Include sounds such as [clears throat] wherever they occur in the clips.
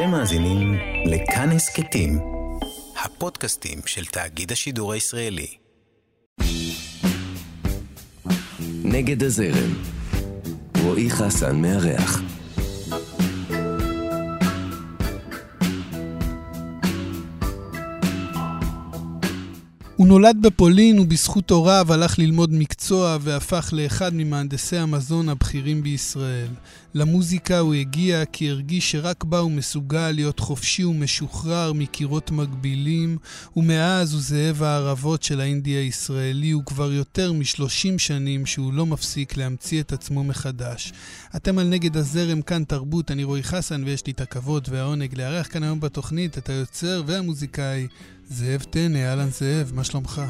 אתם מאזינים לכאן הסכתים, הפודקאסטים של תאגיד השידור הישראלי. נגד הזרם, רועי חסן מארח. הוא נולד בפולין ובזכות הוריו הלך ללמוד מקצוע והפך לאחד ממהנדסי המזון הבכירים בישראל. למוזיקה הוא הגיע כי הרגיש שרק בה הוא מסוגל להיות חופשי ומשוחרר מקירות מגבילים, ומאז הוא זאב הערבות של האינדי הישראלי, וכבר יותר משלושים שנים שהוא לא מפסיק להמציא את עצמו מחדש. אתם על נגד הזרם כאן תרבות, אני רועי חסן ויש לי את הכבוד והעונג לארח כאן היום בתוכנית את היוצר והמוזיקאי זאב טנא, אהלן זאב, מה שלומך?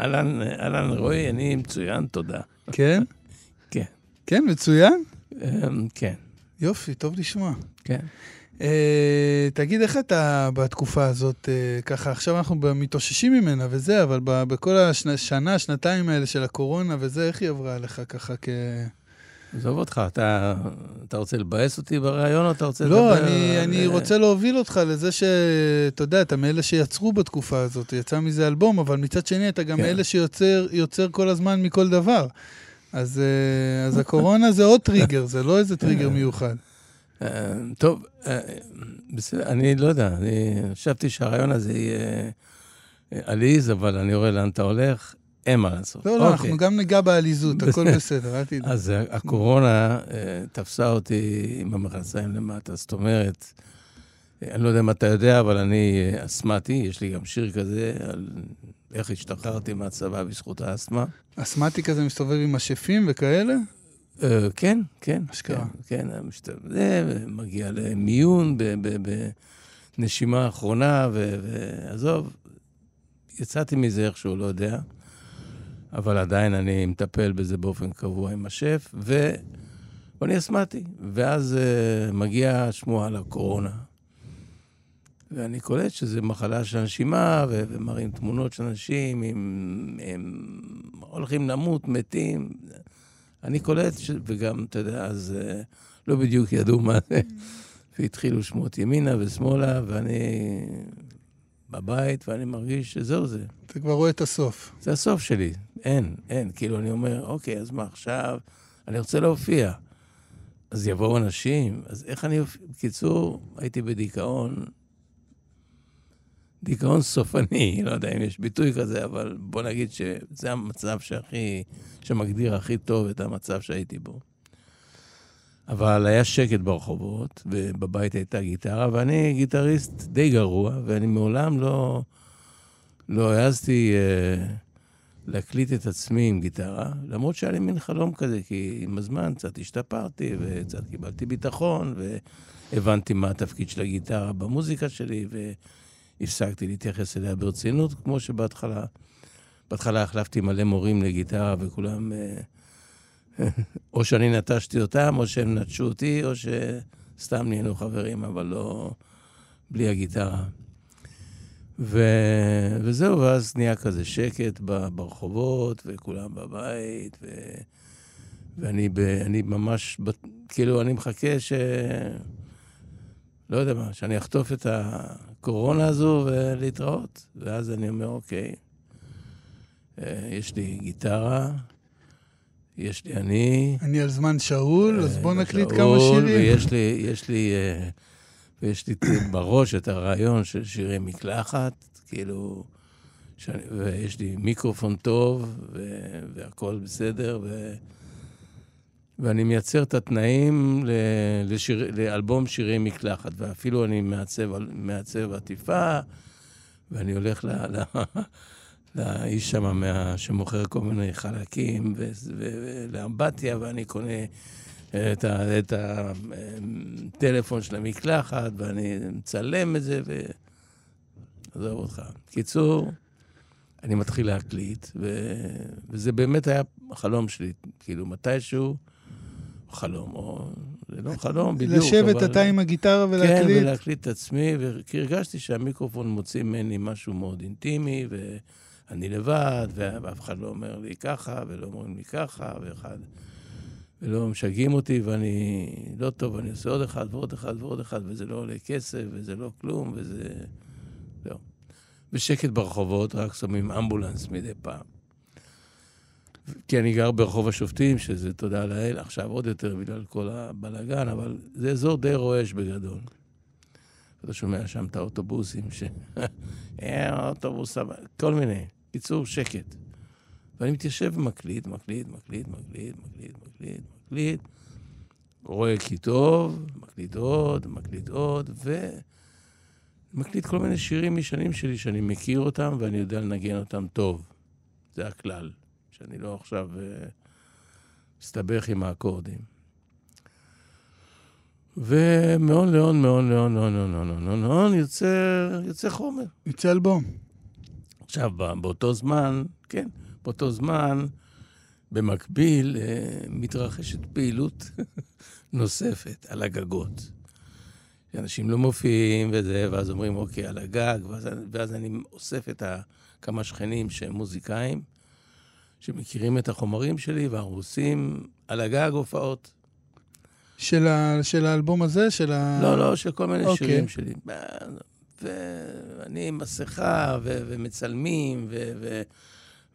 אהלן, אהלן רועי, אני מצוין, תודה. כן? כן. כן, מצוין? אמ, כן. יופי, טוב לשמוע. כן. Uh, תגיד, איך אתה בתקופה הזאת, uh, ככה, עכשיו אנחנו מתאוששים ממנה וזה, אבל בכל השנה, שנתיים האלה של הקורונה וזה, איך היא עברה לך ככה כ... עזוב אותך, אתה, אתה רוצה לבאס אותי ברעיון, או אתה רוצה לא, לדבר... לא, אני, אני רוצה להוביל אותך לזה שאתה יודע, אתה מאלה שיצרו בתקופה הזאת, יצא מזה אלבום, אבל מצד שני אתה גם כן. מאלה שיוצר כל הזמן מכל דבר. אז, אה, אז הקורונה זה עוד טריגר, זה לא איזה טריגר כן. מיוחד. אה, טוב, אה, בסדר, אני לא יודע, אני חשבתי שהרעיון הזה יהיה עליז, אבל אני רואה לאן אתה הולך. אין מה לעשות. לא, לא, אנחנו אוקיי. גם ניגע בעליזות, [laughs] הכל בסדר, אל תדאג. אז הקורונה תפסה אותי עם המכנסיים למטה, זאת אומרת, אני לא יודע אם אתה יודע, אבל אני אסמטי, יש לי גם שיר כזה על איך השתחררתי מהצבא בזכות האסתמה. אסמטי כזה מסתובב עם משאפים וכאלה? אה, כן, כן. אשכרה. כן, כן, זה מגיע למיון בנשימה האחרונה, ועזוב, יצאתי מזה איכשהו, לא יודע, אבל עדיין אני מטפל בזה באופן קבוע עם השף, ואני אסמטי. ואז מגיעה שמועה לקורונה. ואני קולט שזו מחלה של הנשימה, ו- ומראים תמונות של אנשים, הם, הם הולכים למות, מתים. אני קולט, ש... וגם, אתה יודע, אז uh, לא בדיוק ידעו מה זה. והתחילו שמות ימינה ושמאלה, ואני בבית, ואני מרגיש שזהו זה. אתה כבר רואה את הסוף. זה הסוף שלי. אין, אין. כאילו, אני אומר, אוקיי, אז מה עכשיו? אני רוצה להופיע. אז יבואו אנשים, אז איך אני? בקיצור, הייתי בדיכאון דיכאון סופני, לא יודע אם יש ביטוי כזה, אבל בוא נגיד שזה המצב שהכי, שמגדיר הכי טוב את המצב שהייתי בו. אבל היה שקט ברחובות, ובבית הייתה גיטרה, ואני גיטריסט די גרוע, ואני מעולם לא, לא העזתי אה, להקליט את עצמי עם גיטרה, למרות שהיה לי מין חלום כזה, כי עם הזמן קצת השתפרתי, וקצת קיבלתי ביטחון, והבנתי מה התפקיד של הגיטרה במוזיקה שלי, ו... הפסקתי להתייחס אליה ברצינות, כמו שבהתחלה, בהתחלה החלפתי מלא מורים לגיטרה וכולם, אה, [laughs] או שאני נטשתי אותם, או שהם נטשו אותי, או שסתם נהיינו חברים, אבל לא בלי הגיטרה. ו... וזהו, ואז נהיה כזה שקט ברחובות, וכולם בבית, ו... ואני ב... אני ממש, כאילו, אני מחכה ש... לא יודע מה, שאני אחטוף את הקורונה הזו ולהתראות. ואז אני אומר, אוקיי, אה, יש לי גיטרה, יש לי אני. אני על זמן שאול, אז בוא אה, נקליט כמה שירים. ויש לי, יש לי, אה, ויש לי בראש את הרעיון של שירי מקלחת, כאילו, שאני, ויש לי מיקרופון טוב, והכול בסדר, ו... ואני מייצר את התנאים לשיר, לאלבום שירי מקלחת, ואפילו אני מעצב, מעצב עטיפה, ואני הולך ל, ל, [laughs] לאיש שם מה, שמוכר כל מיני חלקים ולאמבטיה, ואני קונה את, ה, את הטלפון של המקלחת, ואני מצלם את זה, ו... עזוב אותך. קיצור, אני מתחיל להקליט, ו... וזה באמת היה החלום שלי. כאילו, מתישהו... חלום, או... זה לא חלום בדיוק, לשבת אבל... אתה עם הגיטרה ולהקליט? כן, ולהקליט את עצמי, כי הרגשתי שהמיקרופון מוציא ממני משהו מאוד אינטימי, ואני לבד, ואף אחד לא אומר לי ככה, ולא אומרים לי ככה, ואחד... ולא משגעים אותי, ואני לא טוב, אני עושה עוד אחד ועוד אחד ועוד אחד, וזה לא עולה כסף, וזה לא כלום, וזה... לא. ושקט ברחובות, רק שמים אמבולנס מדי פעם. כי אני גר ברחוב השופטים, שזה תודה לאל, עכשיו עוד יותר בגלל כל הבלאגן, אבל זה אזור די רועש בגדול. אתה שומע שם את האוטובוסים, ש... [laughs] אה, אוטובוס, כל מיני. קיצור, שקט. ואני מתיישב ומקליט, מקליט, מקליט, מקליט, מקליט, מקליט, מקליט. רואה כי טוב, מקליט עוד, מקליט עוד, ומקליט כל מיני שירים משנים שלי שאני מכיר אותם ואני יודע לנגן אותם טוב. זה הכלל, שאני לא עכשיו uh, מסתבך עם האקורדים. ומאון לאון, מאון לאון, לאון, לאון, לאון, לאון, לאון, יוצא, יוצא חומר. יוצא אלבום. עכשיו, באותו זמן, כן, באותו זמן, במקביל, אה, מתרחשת פעילות [laughs] נוספת על הגגות. אנשים לא מופיעים וזה, ואז אומרים, אוקיי, על הגג, ואז, ואז אני אוסף את כמה שכנים שהם מוזיקאים, שמכירים את החומרים שלי, ואנחנו עושים על הגג הופעות. של, ה, של האלבום הזה? של ה... לא, לא, של כל מיני אוקיי. שירים שלי. ואני עם מסכה, ו- ומצלמים, ו-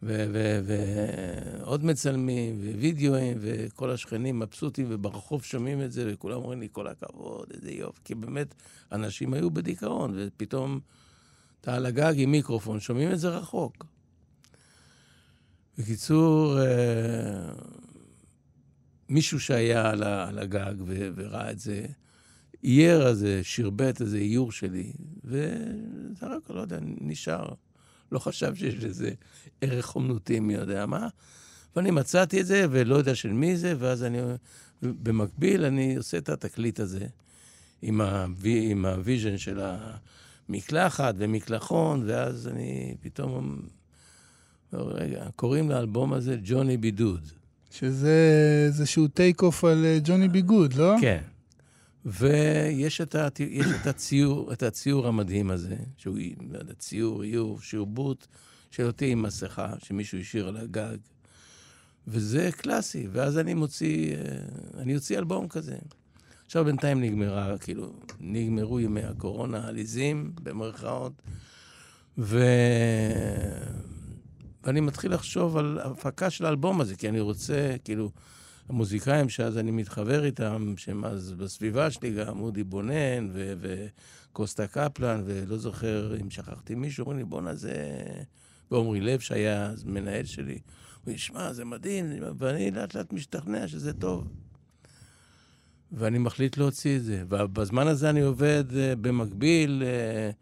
ו- ועוד מצלמים, ווידאוים, וכל השכנים מבסוטים, וברחוב שומעים את זה, וכולם אומרים לי, כל הכבוד, איזה יופי. כי באמת, אנשים היו בדיכאון, ופתאום אתה על הגג עם מיקרופון, שומעים את זה רחוק. בקיצור, אה, מישהו שהיה על הגג וראה את זה, אייר איזה, שרבט איזה איור שלי, וזרק, לא יודע, נשאר. לא חשב שיש לזה ערך אומנותי, מי יודע מה. ואני מצאתי את זה, ולא יודע של מי זה, ואז אני, במקביל, אני עושה את התקליט הזה, עם, הווי, עם ה vision של המקלחת ומקלחון, ואז אני פתאום, רגע, קוראים לאלבום הזה ג'וני בידוד. שזה איזשהו take off על אה, Johnny B. Goode, לא? כן. ויש את, ה, את, הציור, את הציור המדהים הזה, שהוא, לא ציור, איור, שרבוט של אותי עם מסכה, שמישהו השאיר על הגג. וזה קלאסי, ואז אני מוציא, אה, אני אוציא אלבום כזה. עכשיו בינתיים נגמרה, כאילו, נגמרו ימי הקורונה העליזים, במרכאות, ו... ואני מתחיל לחשוב על הפקה של האלבום הזה, כי אני רוצה, כאילו, המוזיקאים שאז אני מתחבר איתם, שהם אז בסביבה שלי גם, אודי בונן ו- וקוסטה קפלן, ולא זוכר אם שכחתי מישהו, אומרים לי, בואנה זה... ועמרי לב, שהיה אז מנהל שלי, הוא ישמע, זה מדהים, ואני לאט לאט משתכנע שזה טוב. ואני מחליט להוציא את זה. ובזמן הזה אני עובד uh, במקביל uh,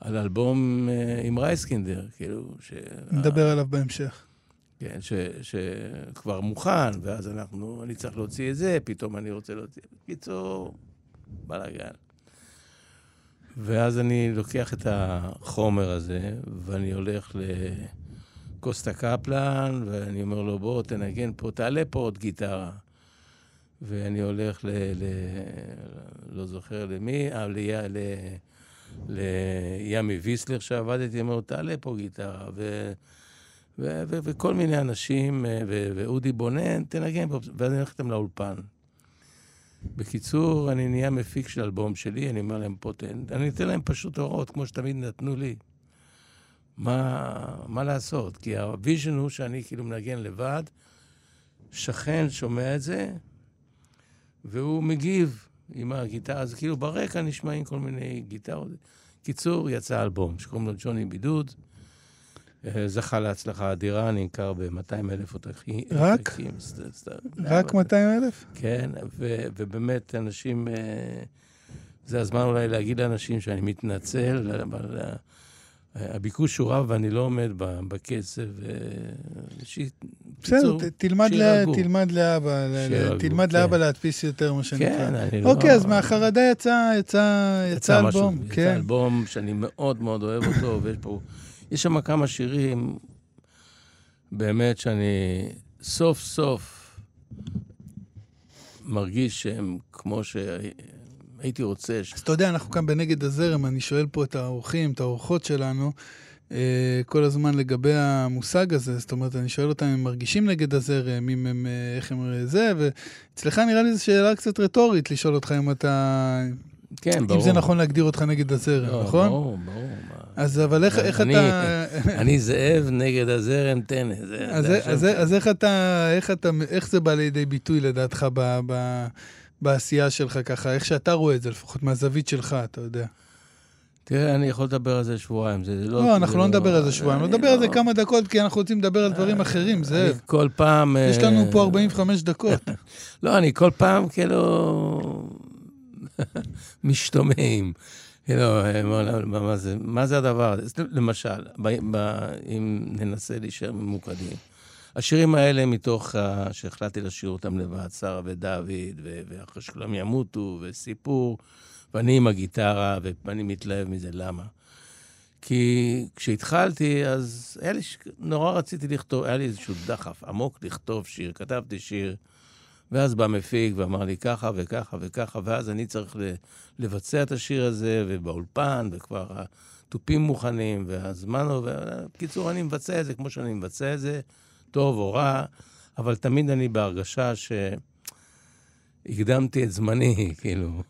על אלבום uh, עם רייסקינדר, כאילו, ש... נדבר עליו בהמשך. כן, ש, שכבר מוכן, ואז אנחנו, אני צריך להוציא את זה, פתאום אני רוצה להוציא... בקיצור, בלאגן. ואז אני לוקח את החומר הזה, ואני הולך לקוסטה קפלן, ואני אומר לו, בוא, תנגן פה, תעלה פה עוד גיטרה. ואני הולך ל... ל לא זוכר למי, אה, ל... ל... לימי ויסלר שעבדתי, אומר לו, תעלה פה גיטרה. ו... ו- ו- וכל מיני אנשים, אה, ו- ואודי בונן, תנגן, ואז אני הולך איתם לאולפן. בקיצור, אני נהיה מפיק של אלבום שלי, אני אומר להם פה, אני אתן להם פשוט הוראות, כמו שתמיד נתנו לי. מה, מה לעשות? כי ה vision הוא שאני כאילו מנגן לבד, שכן שומע את זה, והוא מגיב עם הגיטרה, אז כאילו ברקע נשמעים כל מיני גיטרות. קיצור, יצא אלבום שקוראים לו ג'וני בידוד. אה, זכה להצלחה אדירה, נמכר ב-200 אלף עותקים. רק? רק 200 אלף? כן, ובאמת, אנשים... אה, זה הזמן אולי להגיד לאנשים שאני מתנצל, אבל אה, הביקוש הוא רב ואני לא עומד בקצב. בסדר, תלמד לאבא, תלמד לאבא כן. להדפיס יותר, מה שנקרא. כן, אני לא... אוקיי, אז מהחרדה יצא אלבום. יצא כן. אלבום שאני מאוד מאוד אוהב אותו, [coughs] ויש פה... יש שם כמה שירים, באמת שאני סוף סוף מרגיש שהם כמו שהייתי רוצה. אז אתה יודע, אנחנו כאן בנגד הזרם, אני שואל פה את האורחים, את האורחות שלנו, אה, כל הזמן לגבי המושג הזה, זאת אומרת, אני שואל אותם אם הם מרגישים נגד הזרם, אם הם, אה, איך הם זה, ואצלך נראה לי זו שאלה קצת רטורית לשאול אותך אם אתה... כן, ברור. אם זה נכון להגדיר אותך נגד הזרם, לא, נכון? ברור, ברור. אז אבל איך, איך אני- אתה... אני זאב נגד הזרם. זה- אז, אז, השם אז איך אתה, איך אתה, איך זה בא לידי ביטוי לדעתך ב, ב, בעשייה שלך ככה, איך שאתה רואה את זה, לפחות מהזווית שלך, אתה יודע. תראה, אני יכול לדבר על זה שבועיים. זה לא... לא, אנחנו זה לא נדבר על זה שבועיים, נדבר על זה לא- כמה דקות, כי אנחנו רוצים לדבר על דברים אחרים, זאב. אני כל פעם... יש אה, לנו פה 45 דקות. [laughs] לא, אני כל פעם כאילו [laughs] משתומם. כאילו, מה, זה, זה הדבר הזה? למשל, ב, ב, אם ננסה להישאר ממוקדים, השירים האלה מתוך ה... שהחלטתי לשיר אותם לבד, שרה ודוד, ו- ואחרי שכולם ימותו, וסיפור, ואני עם הגיטרה, ואני מתלהב מזה, למה? כי כשהתחלתי, אז היה לי, ש- נורא רציתי לכתוב, היה לי איזשהו דחף עמוק לכתוב שיר, כתבתי שיר, ואז בא מפיק ואמר לי ככה וככה וככה, ואז אני צריך לבצע את השיר הזה, ובאולפן, וכבר התופים מוכנים, והזמן עובר. בקיצור, אני מבצע את זה כמו שאני מבצע את זה, טוב או רע, אבל תמיד אני בהרגשה שהקדמתי את זמני, [laughs] כאילו.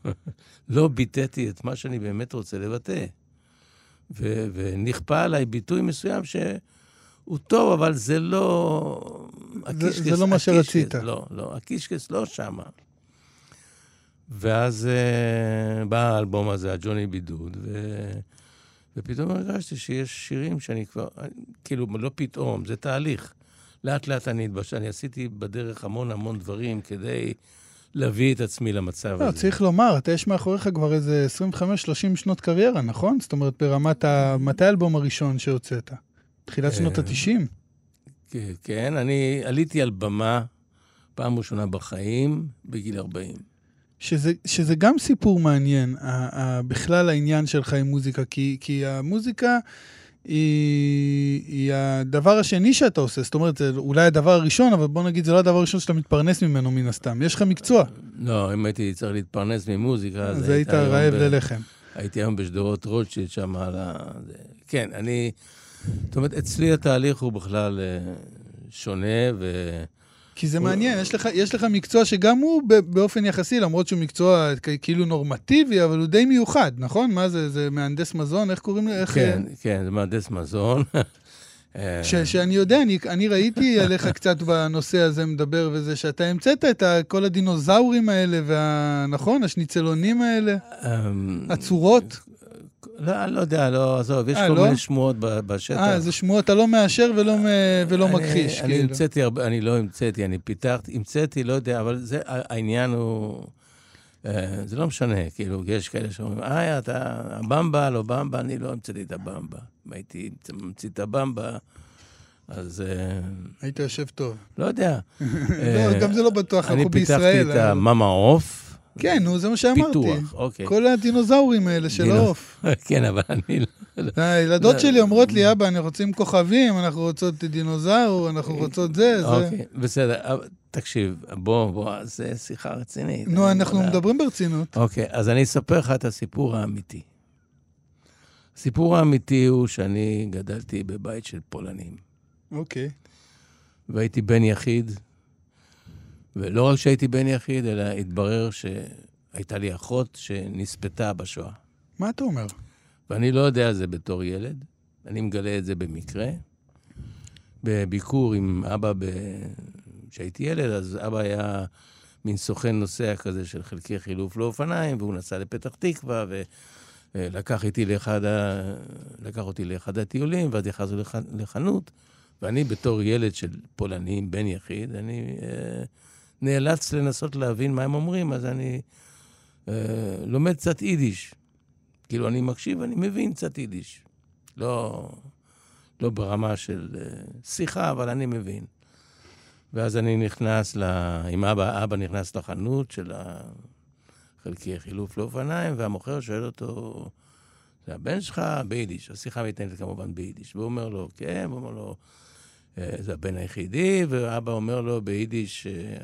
לא ביטאתי את מה שאני באמת רוצה לבטא. ו- ונכפה עליי ביטוי מסוים שהוא טוב, אבל זה לא... זה- זה לא מה שרצית. לא, לא, הקישקעס לא שמה. ואז uh, בא האלבום הזה, הג'וני בידוד, ו... ופתאום הרגשתי שיש שירים שאני כבר, כאילו, לא פתאום, זה תהליך. לאט לאט אני התבש... אני עשיתי בדרך המון המון דברים כדי להביא את עצמי למצב לא, הזה. צריך לומר, אתה יש מאחוריך כבר איזה 25-30 שנות קריירה, נכון? זאת אומרת, ברמת ה... מתי האלבום הראשון שהוצאת? תחילת שנות אה, ה-90? כן, כן, אני עליתי על במה פעם ראשונה בחיים, בגיל 40. שזה, שזה גם סיפור מעניין, ה, ה, בכלל העניין שלך עם מוזיקה, כי, כי המוזיקה היא, היא הדבר השני שאתה עושה, זאת אומרת, זה אולי הדבר הראשון, אבל בוא נגיד, זה לא הדבר הראשון שאתה מתפרנס ממנו מן הסתם. יש לך מקצוע, לא, אם הייתי צריך להתפרנס ממוזיקה, אז אז היית רעב ב- ללחם. הייתי היום בשדרות רוטשילד שם על ה... כן, אני... זאת אומרת, אצלי התהליך הוא בכלל אה, שונה, ו... כי זה מעניין, יש לך, יש לך מקצוע שגם הוא באופן יחסי, למרות שהוא מקצוע כאילו נורמטיבי, אבל הוא די מיוחד, נכון? מה זה, זה מהנדס מזון? איך קוראים לזה? כן, כן, זה מהנדס מזון. [laughs] אה, ש, שאני יודע, אני, אני ראיתי עליך [laughs] קצת בנושא הזה מדבר וזה, שאתה המצאת את כל הדינוזאורים האלה, וה... נכון? השניצלונים האלה, אמ, הצורות. לא, אני לא יודע, לא, עזוב, יש אה, כל לא? מיני שמועות בשטח. אה, זה שמועות, אתה לא מאשר ולא, ולא אני- מכחיש, אני כאילו. המצאתי הרבה, אני לא המצאתי, אני פיתחתי, המצאתי, לא יודע, אבל זה, העניין הוא... אה, זה לא משנה, כאילו, יש כאלה שאומרים, אה, אתה, הבמבה, לא במבה, אני לא המצאתי את הבמבה. אם הייתי ממציא את הבמבה, אז אה, היית יושב טוב. לא יודע. [laughs] לא, גם זה לא בטוח, אני אנחנו פיתחתי בישראל. את אבל- המאמה עוף. כן, נו, זה מה שאמרתי. פיתוח, אוקיי. כל הדינוזאורים האלה של העוף. [laughs] כן, אבל אני לא... הילדות לא. שלי אומרות לי, אבא, אנחנו רוצים כוכבים, אנחנו רוצות דינוזאור, אנחנו רוצות זה, זה. אוקיי, בסדר. אבל תקשיב, בוא, בוא, זה שיחה רצינית. נו, אנחנו לא. מדברים ברצינות. אוקיי, אז אני אספר לך את הסיפור האמיתי. הסיפור האמיתי הוא שאני גדלתי בבית של פולנים, אוקיי. והייתי בן יחיד, ולא רק שהייתי בן יחיד, אלא התברר שהייתה לי אחות שנספתה בשואה. מה אתה אומר? ואני לא יודע על זה בתור ילד, אני מגלה את זה במקרה. בביקור עם אבא, ב... כשהייתי ילד, אז אבא היה מין סוכן נוסע כזה של חלקי חילוף לאופניים, והוא נסע לפתח תקווה, ולקח איתי לאחד ה... לקח אותי לאחד הטיולים, ואז נכנסנו לח... לחנות, ואני בתור ילד של פולנים, בן יחיד, אני אה, נאלץ לנסות להבין מה הם אומרים, אז אני אה, לומד קצת יידיש. כאילו, אני מקשיב, אני מבין קצת יידיש. לא, לא ברמה של אה, שיחה, אבל אני מבין. ואז אני נכנס ל... עם אבא, אבא נכנס לחנות של החלקי חילוף לאופניים, והמוכר שואל אותו, זה הבן שלך? ביידיש. השיחה מתנהלת כמובן ביידיש. והוא אומר לו, כן, הוא אומר לו, "אה, זה הבן היחידי, ואבא אומר לו ביידיש, אה,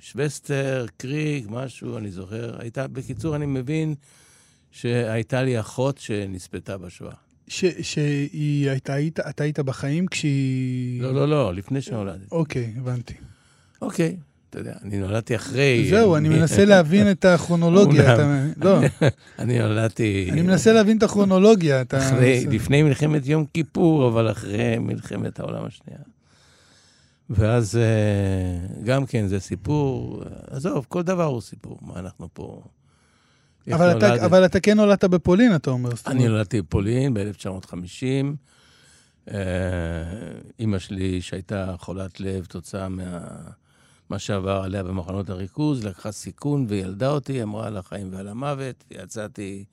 שווסטר, קריג, משהו, אני זוכר. הייתה, בקיצור, אני מבין שהייתה לי אחות שנספתה בשואה. שהיא הייתה, היית, אתה היית בחיים כשהיא... לא, לא, לא, לפני שנולדתי. אוקיי, הבנתי. אוקיי, אתה יודע, אני נולדתי אחרי... זהו, אני מנסה להבין את הכרונולוגיה. אתה... לא, [laughs] אני נולדתי... אני מנסה להבין את הכרונולוגיה. אתה... אחרי, לפני מלחמת יום כיפור, אבל אחרי מלחמת העולם השנייה. ואז אה, גם כן, זה סיפור, עזוב, כל דבר הוא סיפור, מה אנחנו פה... אבל אתה, נולדת? אבל אתה כן נולדת בפולין, אתה אומר. אני. נולדתי בפולין ב-1950. אימא שלי, שהייתה חולת לב תוצאה מה... מה שעבר עליה במחנות הריכוז, לקחה סיכון וילדה אותי, אמרה על החיים ועל המוות, ויצאתי,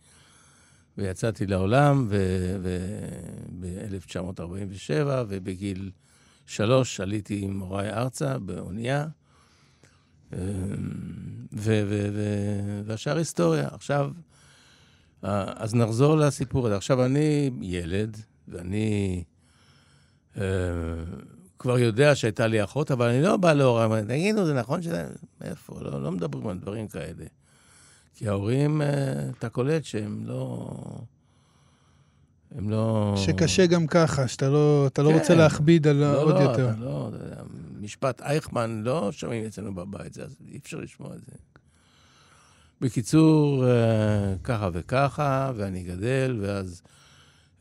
ויצאתי לעולם ב-1947, ובגיל שלוש עליתי עם הוריי ארצה באונייה, אמ, והשאר היסטוריה. עכשיו, אז נחזור לסיפור הזה. עכשיו, אני ילד, ואני אה, כבר יודע שהייתה לי אחות, אבל אני לא בא להוריי, ואומר, תגידו, זה נכון שזה... איפה? לא, לא מדברים על דברים כאלה. כי ההורים, אה, אתה קולט שהם לא... הם לא... שקשה גם ככה, שאתה לא, אתה לא כן. רוצה להכביד על לא, עוד לא, יותר. אתה לא, יודע, משפט אייכמן לא שומעים אצלנו בבית, אז אי אפשר לשמוע את זה. בקיצור, אה, ככה וככה, ואני גדל, ואז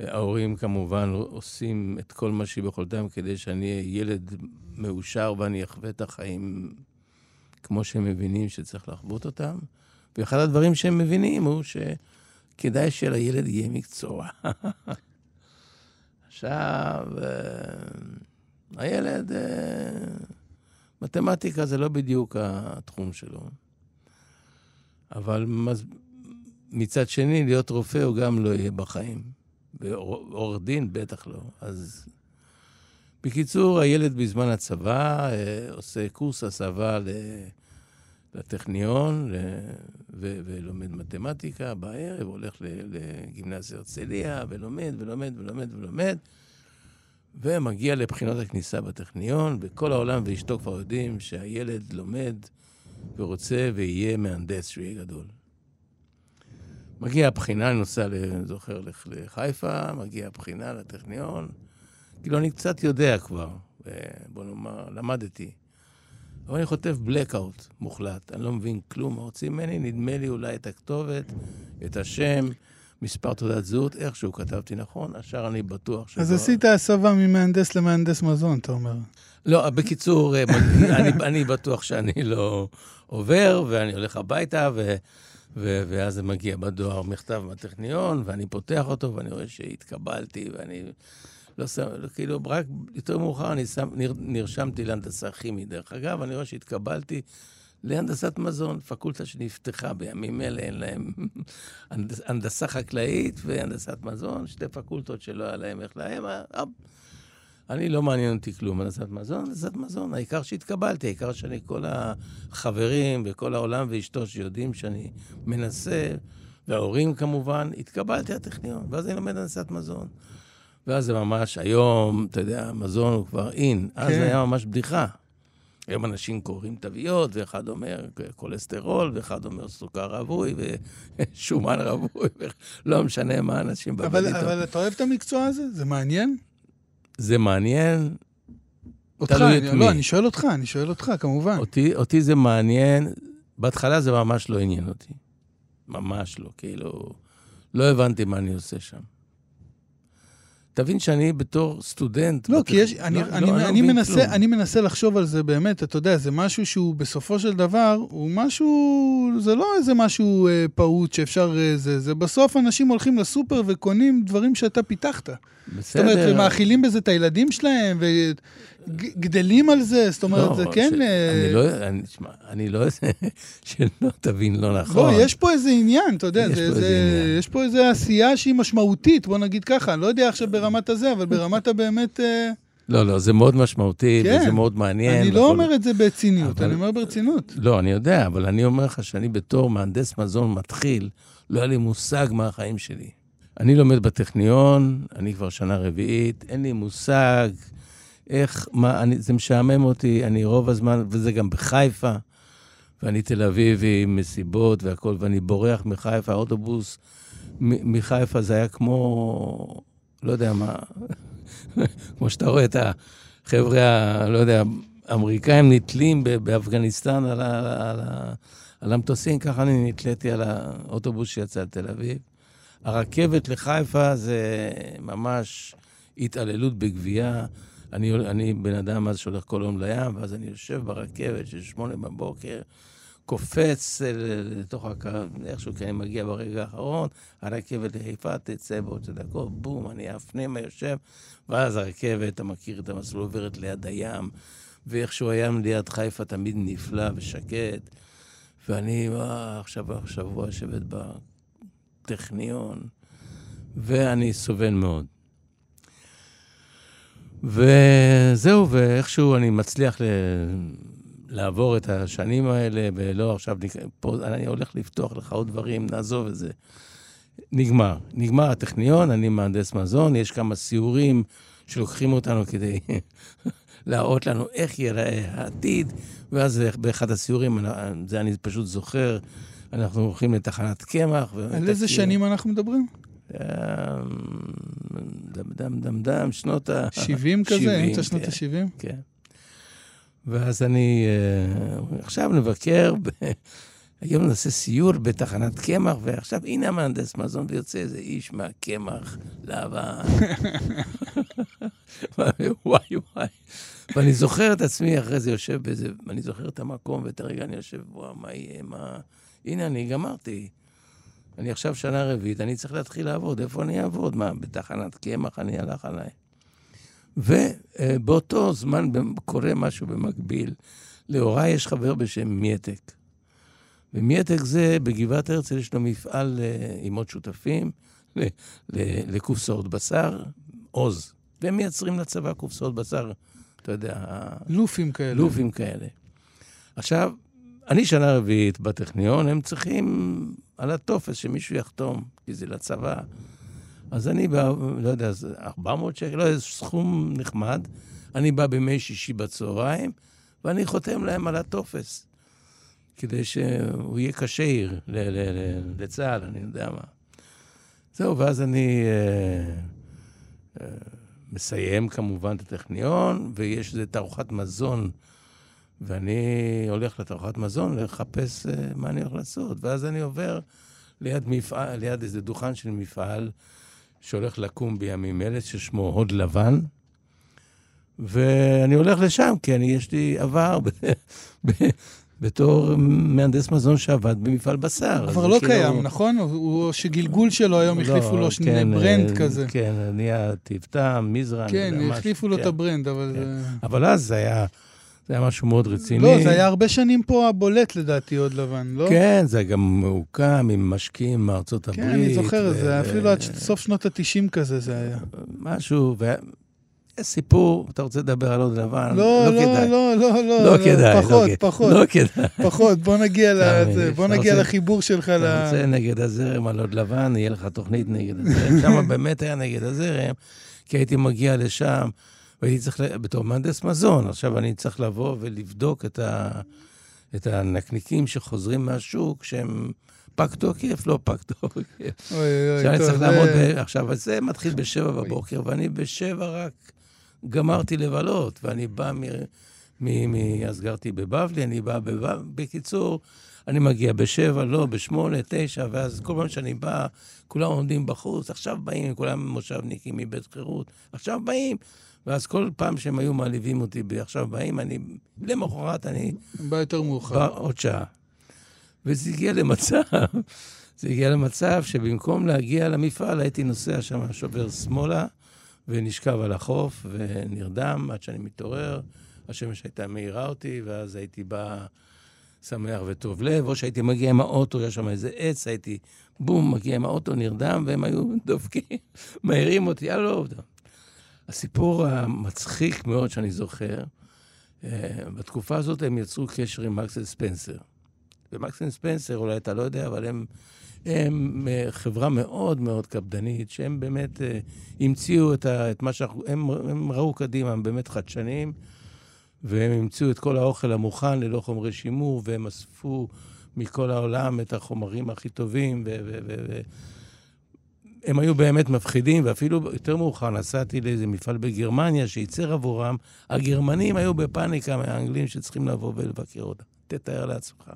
אה, ההורים כמובן עושים את כל מה שביכולתם כדי שאני אהיה ילד מאושר ואני אחווה את החיים כמו שהם מבינים שצריך לחוות אותם. ואחד הדברים שהם מבינים הוא שכדאי שלילד יהיה מקצוע. עכשיו, אה, הילד, אה, מתמטיקה זה לא בדיוק התחום שלו. אבל מצד שני, להיות רופא הוא גם לא יהיה בחיים. ועורך דין בטח לא. אז בקיצור, הילד בזמן הצבא אה, עושה קורס הסבה ל... לטכניון ל... ו... ולומד מתמטיקה בערב, הולך. לגימנסיה הרצליה ולומד ולומד ולומד ולומד, ומגיע לבחינות הכניסה בטכניון, וכל העולם ואשתו כבר יודעים שהילד לומד ורוצה ויהיה מהנדס שיהיה גדול. מגיעה הבחינה, אני נוסע, ל- זוכר, לח- לחיפה, מגיעה הבחינה לטכניון. כאילו, אני קצת יודע כבר, בוא נאמר, למדתי. אבל אני חוטף blackout מוחלט, אני לא מבין כלום מה רוצים ממני, נדמה לי אולי את הכתובת, את השם, מספר תעודת זהות, איכשהו כתבתי נכון, השאר אני בטוח שלא... אז עשית הסבה ממהנדס למהנדס מזון, אתה אומר. לא, בקיצור, אה, [laughs] אני, אני בטוח שאני לא עובר, ואני הולך הביתה, ו, ו, ואז זה מגיע בדואר מכתב מהטכניון, ואני פותח אותו, ואני רואה שהתקבלתי, ואני לא שם, כאילו, רק יותר מאוחר אני שם, נר, נרשמתי להנדסה כימית. דרך אגב, אני רואה שהתקבלתי להנדסת מזון, פקולטה שנפתחה בימים אלה, אין להם [laughs] הנדס, הנדסה חקלאית והנדסת מזון, שתי פקולטות שלא היה להם איך להם. אני לא מעניין אותי כלום, הנדסת מזון, הנדסת מזון, העיקר שהתקבלתי, העיקר שאני, כל החברים וכל העולם ואשתו שיודעים שאני מנסה, וההורים כמובן, התקבלתי לטכניון, ואז אני לומד הנדסת מזון. ואז זה ממש, היום, אתה יודע, המזון הוא כבר אין, אז כן. זה היה ממש בדיחה. היום אנשים קוראים תוויות, ואחד אומר כולסטרול, ואחד אומר סוכר רווי, ושומן [laughs] רווי, לא משנה מה אנשים אבל, בבית איתו. אבל אתה אוהב את המקצוע הזה? זה מעניין? זה מעניין, אותך, תלוי את אני, מי. לא, אני שואל אותך, אני שואל אותך, כמובן. אותי, אותי זה מעניין, בהתחלה זה ממש לא עניין אותי. ממש לא, כאילו, לא הבנתי מה אני עושה שם. תבין שאני בתור סטודנט... לא, בטח- כי יש, אני, לא, אני, לא, אני, מנסה, כלום. אני מנסה לחשוב על זה באמת, אתה יודע, זה משהו שהוא בסופו של דבר, הוא משהו, זה לא איזה משהו אה, פעוט שאפשר, אה, זה, זה בסוף אנשים הולכים לסופר וקונים דברים שאתה פיתחת. זאת אומרת, בסדר. ומאכילים בזה את הילדים שלהם, וגדלים על זה, זאת אומרת, זה כן... ש- אה, אני לא, אני, תשמע, אני לא, [laughs] שלא תבין לא לא, נכון. יש פה איזה עניין, אתה יודע, יש זה, פה זה, עניין. יש פה איזה עשייה שהיא משמעותית, בוא נגיד ככה, אני לא יודע עכשיו ברמת הזה, אבל ברמת הבאמת... אה, לא, לא, זה מאוד משמעותי, כן. וזה מאוד מעניין. אני לא וכל- אומר את זה בציניות, אבל- אני אומר ברצינות. לא, אני יודע, אבל אני אומר לך שאני בתור מהנדס מזון מתחיל, לא היה לי מושג מה החיים שלי. אני לומד בטכניון, אני כבר שנה רביעית, אין לי מושג איך, מה, אני, זה משעמם אותי, אני רוב הזמן, וזה גם בחיפה, ואני תל אביבי עם מסיבות והכול, ואני בורח מחיפה, האוטובוס מ- מחיפה זה היה כמו לא יודע מה, [laughs] כמו שאתה רואה את החבר'ה, לא יודע, האמריקאים נתלים באפגניסטן על, ה- על, ה- על המטוסים, ככה אני נתליתי על האוטובוס שיצא לתל אביב. הרכבת לחיפה זה ממש התעללות בגבייה. אני, אני בן אדם אז שהולך כל יום לים, ואז אני יושב ברכבת של שמונה בבוקר, קופץ לתוך הקו, איכשהו כי אני מגיע ברגע האחרון, הרכבת לחיפה תצא בעוד שתי דקות, בום, אני הפנימה יושב, ואז הרכבת, אתה מכיר את המסלול, עוברת ליד הים, ואיכשהו הים ליד חיפה תמיד נפלא ושקט, ואני אה, עכשיו שבוע יושבת בטכניון, ואני סובל מאוד. וזהו, ואיכשהו אני מצליח ל... לעבור את השנים האלה, ולא עכשיו, פה אני הולך לפתוח לך עוד דברים, נעזוב את זה. נגמר. נגמר הטכניון, אני מהנדס מזון, יש כמה סיורים שלוקחים אותנו כדי [laughs] להראות לנו איך ייראה העתיד, ואז באחד הסיורים, זה אני פשוט זוכר, אנחנו הולכים לתחנת קמח. על איזה שנים אנחנו מדברים? דם דם דם דם, שנות ה... 70 כזה? 70, אמצע שנות כן. ה-70? כן. ואז אני, אה, עכשיו נבקר. היום נעשה סיור בתחנת קמח, ועכשיו הנה המהנדס מזון, ויוצא איזה איש מהקמח לבן. [laughs] וואי וואי. ואני זוכר את עצמי אחרי זה יושב באיזה, אני זוכר את המקום ואת הרגע אני יושב, וואו, מה יהיה, מה... הנה, אני גמרתי. אני עכשיו שנה רביעית, אני צריך להתחיל לעבוד. איפה אני אעבוד? מה, בתחנת קמח אני הלך עליי. ובאותו זמן קורה משהו במקביל. להוריי יש חבר בשם מייטק. ומייטק זה, בגבעת הרצל יש לו מפעל אה, עם עוד שותפים לקופסאות בשר, עוז. והם מייצרים לצבא קופסאות בשר, אתה יודע, לופים כאלה. לופים כאלה. עכשיו, אני שנה רביעית בטכניון, הם צריכים על הטופס שמישהו יחתום, כי זה לצבא. אז אני בא, לא יודע, זה 400 שקל, לא, איזה סכום נחמד. אני בא בימי שישי בצהריים, ואני חותם להם על הטופס, כדי שהוא יהיה כשיר לצה"ל, אני יודע מה. זהו, ואז אני אה, אה, מסיים כמובן את הטכניון, ויש איזו תערוכת מזון, ואני הולך לתערוכת מזון לחפש אה, מה אני הולך לעשות. ואז אני עובר ליד, מפעל, ליד איזה דוכן של מפעל שהולך לקום בימים אלה, ששמו הוד לבן, ואני הולך לשם, כי אני, יש לי עבר בתור מהנדס מזון שעבד במפעל בשר. כבר לא כאילו- קיים, נכון? הוא- שגלגול שלו, היום לא, החליפו לו שני כן, brand אה, כזה. כן, נהיה טיב טעם, מזרע. כן, החליפו לו את כן. ה brand, אבל... כן. זה- אבל אז זה היה, זה היה משהו מאוד רציני. לא, זה היה הרבה שנים פה הבולט לדעתי, הוד לבן, לא? כן, זה גם הוקם עם משקיעים מארצות הברית. כן, אני זוכר את ו- זה, אפילו עד סוף שנות ה-90 כזה זה היה. משהו, ו... סיפור, אתה רוצה לדבר על הוד לבן? לא, לא, כדאי. לא, לא, לא. לא כדאי, לא פחות. פחות, לא כדאי. פחות. בוא נגיע לזה, בוא נגיע לחיבור שלך ל... אתה רוצה נגד הזרם על הוד לבן, יהיה לך תוכנית נגד הזרם. שם [laughs] באמת היה נגד הזרם, כי הייתי מגיע לשם, והייתי צריך, בתור מהנדס מזון, עכשיו אני צריך לבוא ולבדוק את, ה, את הנקניקים שחוזרים מהשוק, שהם פג תוקף, לא פג תוקף. [laughs] אוי, אוי, טוב, צריך לעמוד, ב... עכשיו, אז זה מתחיל בשבע בבוקר, ואני בשבע רק גמרתי לבלות, ואני בא מ... מ... מ... אז גרתי בבבלי, אני בא בבבלי, בקיצור, אני מגיע בשבע, לא, בשמונה, תשע, ואז כל פעם שאני בא, כולם עומדים בחוץ, עכשיו באים, כולם מושבניקים מבית חירות, עכשיו באים. ואז כל פעם שהם היו מעליבים אותי ב"עכשיו באים", אני, למחרת אני בא יותר מאוחר. בא עוד שעה. וזה הגיע למצב, זה הגיע למצב שבמקום להגיע למפעל, הייתי נוסע שם, שובר שמאלה, ונשכב על החוף, ונרדם עד שאני מתעורר. השמש הייתה מאירה אותי, ואז הייתי בא שמח וטוב לב, או שהייתי מגיע עם האוטו, יש שם איזה עץ, הייתי בום, מגיע עם האוטו, נרדם, והם היו דופקים, [laughs] מעירים אותי, הלו. הסיפור המצחיק מאוד שאני זוכר, אה, בתקופה הזאת הם יצרו קשר עם מקסל ספנסר. ומקסל ספנסר, אולי אתה לא יודע, אבל הם, הם אה, חברה מאוד מאוד קפדנית, שהם באמת אה, המציאו את, ה, את מה שאנחנו, הם, הם ראו קדימה, הם באמת חדשניים, והם המציאו את כל האוכל המוכן ללא חומרי שימור, והם אספו מכל העולם את החומרים הכי טובים, ו... ו, ו, ו הם היו באמת מפחידים, ואפילו יותר מאוחר נסעתי לאיזה מפעל בגרמניה שייצר עבורם. הגרמנים היו בפאניקה מהאנגלים שצריכים לבוא ולבקר אותם. תתאר לעצמך.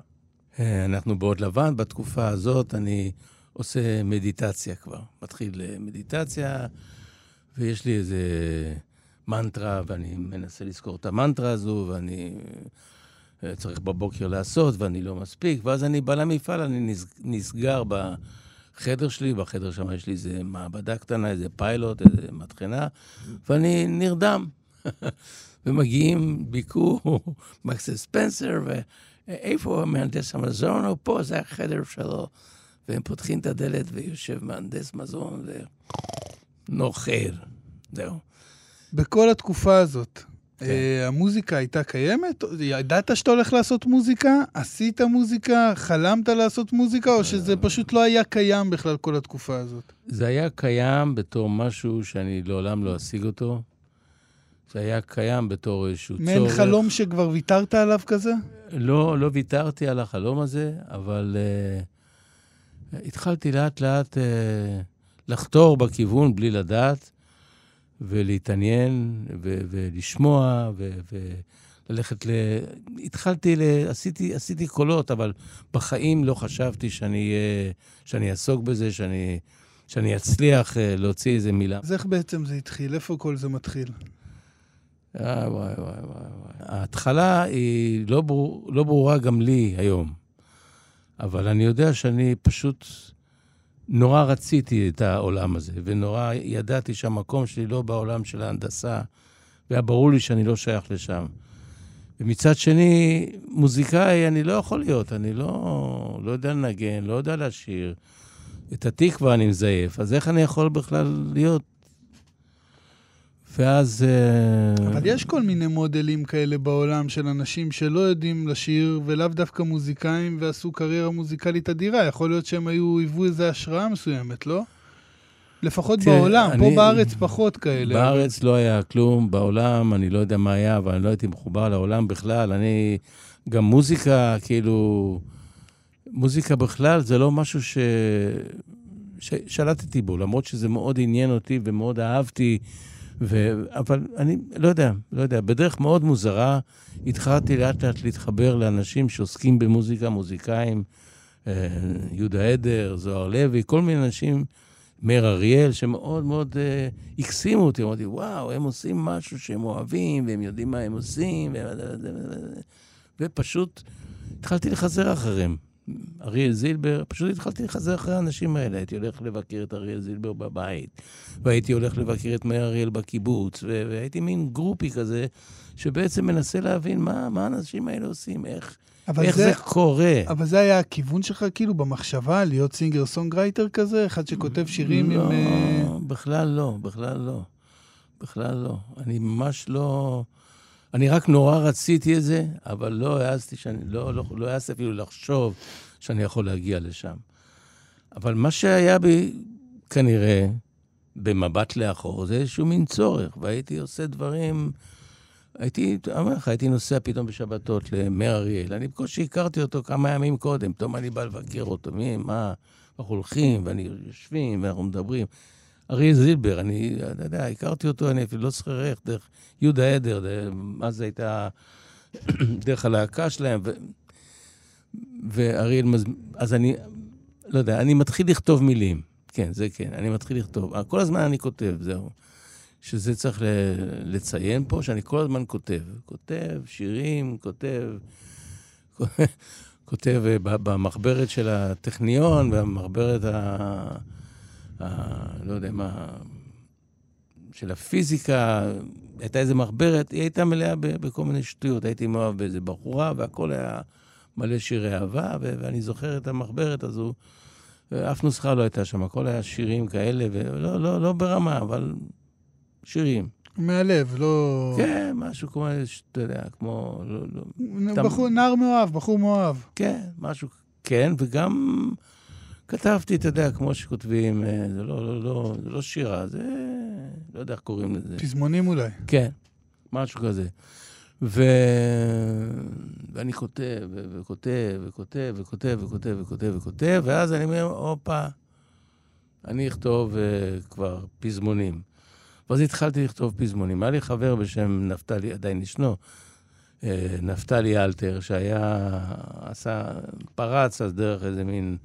אה, אנחנו בעוד לבן, בתקופה הזאת אני עושה מדיטציה כבר. מתחיל אה, מדיטציה, ויש לי איזה מנטרה, ואני מנסה לזכור את המנטרה הזו, ואני אה, צריך בבוקר לעשות, ואני לא מספיק, ואז אני בא למפעל, אני נסגר בחדר שלי, בחדר שם יש לי איזה מעבדה קטנה, איזה פיילוט, איזה מטחנה, ואני נרדם. [laughs] ומגיעים ביקור [laughs] מקסס ספנסר, ואיפה מהנדס המזון? הוא פה, זה החדר שלו. והם פותחים את הדלת ויושב מהנדס מזון ונוחר. זהו. בכל התקופה הזאת, כן. uh, המוזיקה הייתה קיימת? ידעת שאתה הולך לעשות מוזיקה? עשית מוזיקה? חלמת לעשות מוזיקה? או שזה פשוט לא היה קיים בכלל כל התקופה הזאת? זה היה קיים בתור משהו שאני לעולם לא אשיג אותו. זה היה קיים בתור איזשהו צורך. מעין חלום שכבר ויתרת עליו כזה? לא, לא ויתרתי על החלום הזה, אבל uh, התחלתי לאט לאט uh, לחתור בכיוון בלי לדעת. ולהתעניין ו- ולשמוע ו- וללכת ל... התחלתי, ל... עשיתי, עשיתי קולות, אבל בחיים לא חשבתי שאני, שאני אעסוק בזה, שאני, שאני אצליח אה, להוציא איזה מילה. אז איך בעצם זה התחיל? איפה כל זה מתחיל? אה, וואי, וואי, וואי, וואי. ההתחלה היא לא, ברור, לא ברורה גם לי היום, אבל אני יודע שאני פשוט... נורא רציתי את העולם הזה, ונורא ידעתי שהמקום שלי לא בעולם של ההנדסה, והיה ברור לי שאני לא שייך לשם. ומצד שני, מוזיקאי אני לא יכול להיות, אני לא, לא יודע לנגן, לא יודע לשיר. את התקווה אני מזייף, אז איך אני יכול בכלל להיות ואז... אה, אבל יש כל מיני מודלים כאלה בעולם של אנשים שלא יודעים לשיר, ולאו דווקא מוזיקאים, ועשו קריירה מוזיקלית אדירה. יכול להיות שהם היו, היוו איזו השראה מסוימת, לא? לפחות תראה, בעולם, אני, פה בארץ פחות כאלה. בארץ אבל... לא היה כלום, בעולם אני לא יודע מה היה, אבל אני לא הייתי מחובר לעולם בכלל. אני, גם מוזיקה, כאילו, מוזיקה בכלל זה לא משהו ש... ששלטתי בו, למרות שזה מאוד עניין אותי ומאוד אהבתי. ו... אבל אני לא יודע, לא יודע. בדרך מאוד מוזרה התחלתי לאט לאט להתחבר לאנשים שעוסקים במוזיקה, מוזיקאים, אה, יהודה עדר, זוהר לוי, כל מיני אנשים, מאיר אריאל, שמאוד מאוד אה, הקסימו אותי. אמרתי, וואו, הם עושים משהו שהם אוהבים, והם יודעים מה הם עושים, ו... ופשוט התחלתי לחזר אחריהם. אריאל זילבר, פשוט התחלתי לחזר אחרי האנשים האלה. הייתי הולך לבקר את אריאל זילבר בבית, והייתי הולך לבקר את מאיר אריאל בקיבוץ, והייתי מין גרופי כזה, שבעצם מנסה להבין מה, מה האנשים האלה עושים, איך, איך זה, זה קורה. אבל זה היה הכיוון שלך, כאילו, במחשבה, להיות singer songwriter כזה? אחד שכותב שירים לא, עם... לא, בכלל לא, בכלל לא. בכלל לא. אני ממש לא... אני רק נורא רציתי את זה, אבל לא העזתי, שאני, לא, לא, לא העזתי אפילו לחשוב שאני יכול להגיע לשם. אבל מה שהיה בי, כנראה, במבט לאחור, זה איזשהו מין צורך, והייתי עושה דברים... הייתי, אומר לך, הייתי נוסע פתאום בשבתות למאיר אריאל. אני בקושי הכרתי אותו כמה ימים קודם, פתאום אני בא לבקר אותו, מי, מה, אנחנו הולכים, ואני יושבים, ואנחנו מדברים. אריה זילבר, אני, אתה יודע, הכרתי אותו, אני אפילו לא זוכר איך, דרך יהודה עדר, מה זה הייתה, [clears throat] דרך הלהקה שלהם, ו... ואריאל מז... אז אני, לא יודע, אני מתחיל לכתוב מילים. כן, זה כן, אני מתחיל לכתוב. כל הזמן אני כותב, זהו. שזה צריך לציין פה, שאני כל הזמן כותב. כותב שירים, כותב... [laughs] כותב אה, במחברת של הטכניון, במחברת ה... לא יודע מה, של הפיזיקה, הייתה איזה מחברת, היא הייתה מלאה בכל מיני שטויות. הייתי מאוהב באיזה בחורה, והכל היה מלא שירי אהבה, ואני זוכר את המחברת הזו, ואף נוסחה לא הייתה שם, הכל היה שירים כאלה, ולא לא, לא ברמה, אבל שירים. מהלב, לא... כן, משהו כמו, אתה יודע, כמו... לא, לא, בחור, תם... נער מאוהב, בחור מאוהב. כן, משהו, כן, וגם... כתבתי, אתה יודע, כמו שכותבים, אה, זה לא, לא, לא, זה לא שירה, זה... לא יודע איך קוראים לזה. פזמונים אולי. כן, משהו כזה. ו... ואני כותב, וכותב, וכותב, וכותב, וכותב, וכותב, וכותב, ואז אני אומר, הופה, אני אכתוב uh, כבר פזמונים. ואז התחלתי לכתוב פזמונים. היה לי חבר בשם נפתלי, עדיין ישנו, uh, נפתלי אלתר, שהיה, עשה, פרץ אז דרך איזה מין,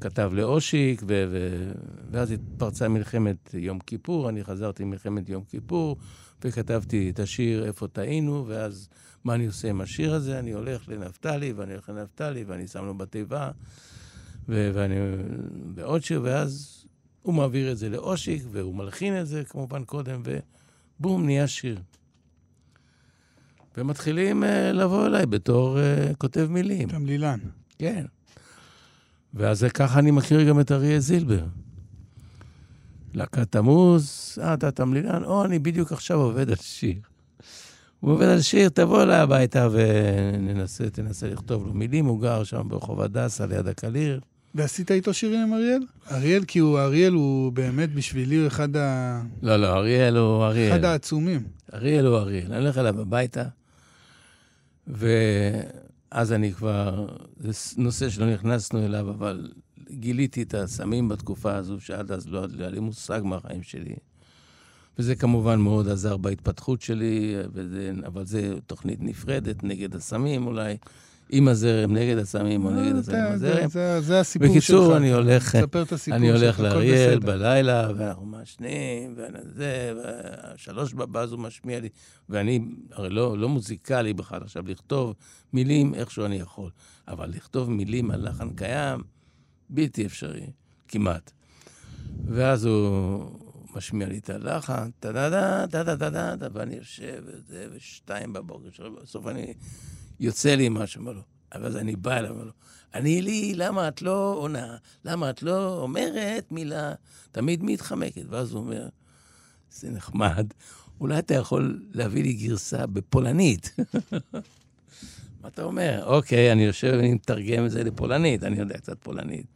כתב לאושיק, ו, ו, ואז התפרצה מלחמת יום כיפור, אני חזרתי ממלחמת יום כיפור, וכתבתי את השיר "איפה טעינו", ואז מה אני עושה עם השיר הזה? אני הולך לנפתלי, ואני הולך לנפתלי, ואני שם לו בתיבה. ואני, ועוד שיר, ואז הוא מעביר את זה לאושיק, והוא מלחין את זה כמובן קודם, ובום, נהיה שיר. ומתחילים uh, לבוא אליי בתור uh, כותב מילים. תמלילן. כן. ואז ככה אני מכיר גם את אריה זילבר. להקת תמוז, אה, אתה תמלילן? או, אני בדיוק עכשיו עובד על שיר. הוא עובד על שיר, תבוא אליי הביתה וננסה, תנסה לכתוב לו מילים. הוא גר שם ברחוב הדסה ליד הקליר. ועשית איתו שירים עם אריאל? אריאל, כי הוא, אריאל הוא באמת בשבילי אחד ה... לא, לא, אריאל הוא אריאל. אחד העצומים. אריאל הוא אריאל. אני הולך אליו הביתה, ואז אני כבר, זה נושא שלא נכנסנו אליו, אבל גיליתי את הסמים בתקופה הזו, שעד אז לא היה לי מושג מהחיים שלי. וזה כמובן מאוד עזר בהתפתחות שלי, וזה, אבל זה תוכנית נפרדת נגד הסמים אולי. עם הזרם, נגד הסמים או נגד הסמים עם הזרם. זה, הסיפור שלך. בקיצור, אני הולך, אני הולך לאריאל בלילה, ואנחנו מעשנים, וזה, ושלוש בבאז הוא משמיע לי, ואני הרי לא, לא מוזיקלי בכלל עכשיו, לכתוב מילים איכשהו אני יכול, אבל לכתוב מילים על לחן קיים, בלתי אפשרי, כמעט. ואז הוא משמיע לי את הלחן, טה-דה-דה, טה-דה-דה-דה, ואני יושב, וזה, ושתיים בבוקר, בסוף אני... יוצא לי משהו, אומר לו. אבל אני בא אליו, אומר לו, אני לי, למה את לא עונה? למה את לא אומרת מילה? תמיד מתחמקת. ואז הוא אומר, זה נחמד, אולי אתה יכול להביא לי גרסה בפולנית. [laughs] מה אתה אומר? אוקיי, אני יושב ואני מתרגם את זה לפולנית, אני יודע קצת פולנית.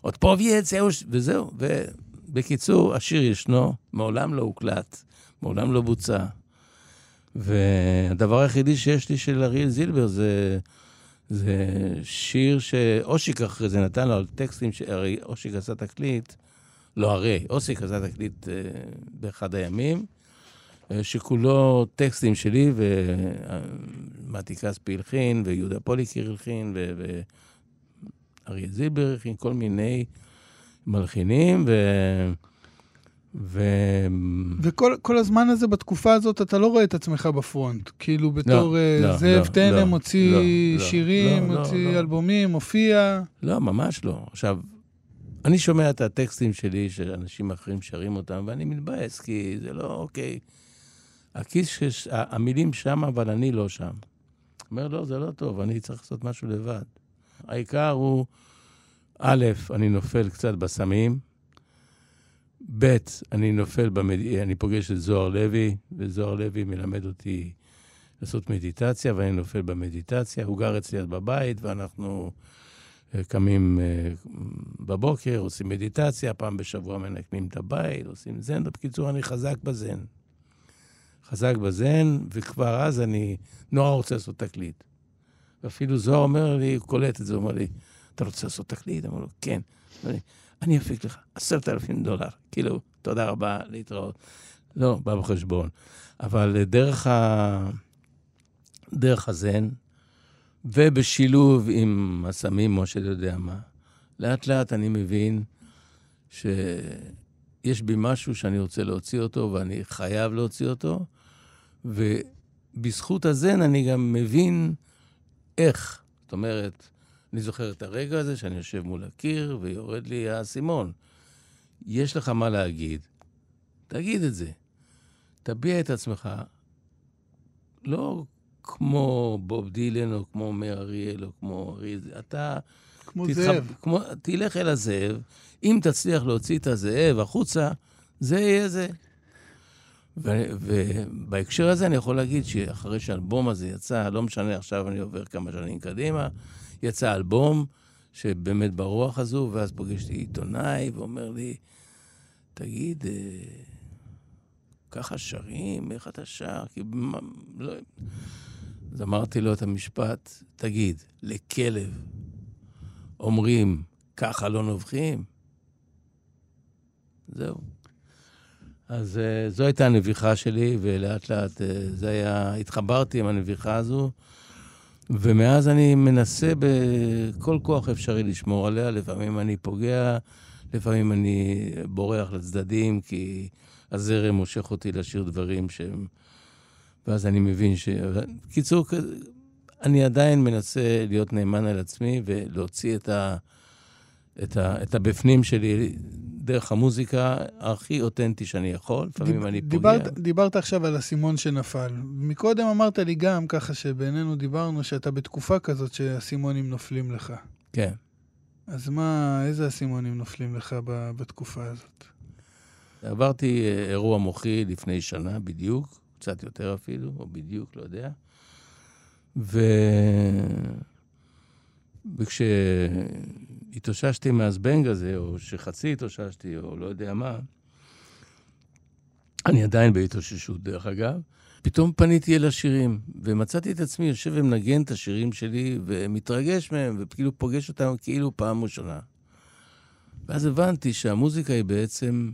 עוד פה ויצאו, וזהו. ובקיצור, השיר ישנו, מעולם לא הוקלט, מעולם לא בוצע. והדבר היחידי שיש לי של אריאל זילבר זה, זה שיר שאושיק אחרי זה נתן לו על טקסטים, הרי אושיק עשה תקליט, לא הרי, אושיק עשה תקליט אה, באחד הימים, אה, שכולו טקסטים שלי, ומתי כספי הלחין, ויהודה פוליקר הלחין, ואריה זילבר הלחין, כל מיני מלחינים, ו... ו... וכל הזמן הזה, בתקופה הזאת, אתה לא רואה את עצמך בפרונט. כאילו, בתור לא, לא, זאב לא, תנם, לא, מוציא לא, שירים, לא, מוציא לא, לא. אלבומים, מופיע. לא, ממש לא. עכשיו, אני שומע את הטקסטים שלי, שאנשים אחרים שרים אותם, ואני מתבאס, כי זה לא, אוקיי. הכיס, שש, המילים שם, אבל אני לא שם. אומר, לא, זה לא טוב, אני צריך לעשות משהו לבד. העיקר הוא, א', אני נופל קצת בסמים, ב', אני נופל, במד... אני פוגש את זוהר לוי, וזוהר לוי מלמד אותי לעשות מדיטציה, ואני נופל במדיטציה. הוא גר אצלי בבית, ואנחנו אה, קמים אה, בבוקר, עושים מדיטציה, פעם בשבוע מנקמים את הבית, עושים זן. בקיצור, אני חזק בזן. חזק בזן, וכבר אז אני נורא רוצה לעשות תקליט. ואפילו זוהר אומר לי, הוא קולט את זה, הוא אומר לי, אתה רוצה לעשות תקליט? אמר לו, כן. אני אפיק לך עשרת אלפים דולר. כאילו, תודה רבה, להתראות. לא, בא בחשבון. אבל דרך, ה... דרך הזן, ובשילוב עם הסמים, או שאתה יודע מה, לאט לאט אני מבין שיש בי משהו שאני רוצה להוציא אותו, ואני חייב להוציא אותו, ובזכות הזן אני גם מבין איך. זאת אומרת, אני זוכר את הרגע הזה שאני יושב מול הקיר ויורד לי האסימון. יש לך מה להגיד, תגיד את זה. תביע את עצמך. לא כמו בוב דילן או כמו מאיר אריאל או כמו אריאל, אתה... כמו תתחב, זאב. כמו, תלך אל הזאב, אם תצליח להוציא את הזאב החוצה, זה יהיה זה. ובהקשר הזה אני יכול להגיד שאחרי שהאלבום הזה יצא, לא משנה, עכשיו אני עובר כמה שנים קדימה, יצא אלבום שבאמת ברוח הזו, ואז פוגשתי עיתונאי ואומר לי, תגיד, אה, ככה שרים? איך אתה שר? כי מה, לא... אז אמרתי לו את המשפט, תגיד, לכלב אומרים, ככה לא נובחים? זהו. אז uh, זו הייתה הנביכה שלי, ולאט לאט uh, זה היה, התחברתי עם הנביכה הזו, ומאז אני מנסה בכל כוח אפשרי לשמור עליה. לפעמים אני פוגע, לפעמים אני בורח לצדדים, כי הזרם מושך אותי לשיר דברים שהם... ואז אני מבין ש... קיצור, אני עדיין מנסה להיות נאמן על עצמי ולהוציא את, ה... את, ה... את הבפנים שלי דרך המוזיקה הכי אותנטי שאני יכול, לפעמים אני דיברת, פוגע. דיברת עכשיו על האסימון שנפל. מקודם אמרת לי גם, ככה שבינינו דיברנו, שאתה בתקופה כזאת שהאסימונים נופלים לך. כן. אז מה, איזה אסימונים נופלים לך בתקופה הזאת? עברתי אה, אירוע מוחי לפני שנה בדיוק, קצת יותר אפילו, או בדיוק, לא יודע. ו... וכשהתאוששתי מהזבנג הזה, או שחצי התאוששתי, או לא יודע מה, אני עדיין בהתאוששות, דרך אגב, פתאום פניתי אל השירים, ומצאתי את עצמי יושב ומנגן את השירים שלי, ומתרגש מהם, וכאילו פוגש אותם כאילו פעם ראשונה. ואז הבנתי שהמוזיקה היא בעצם,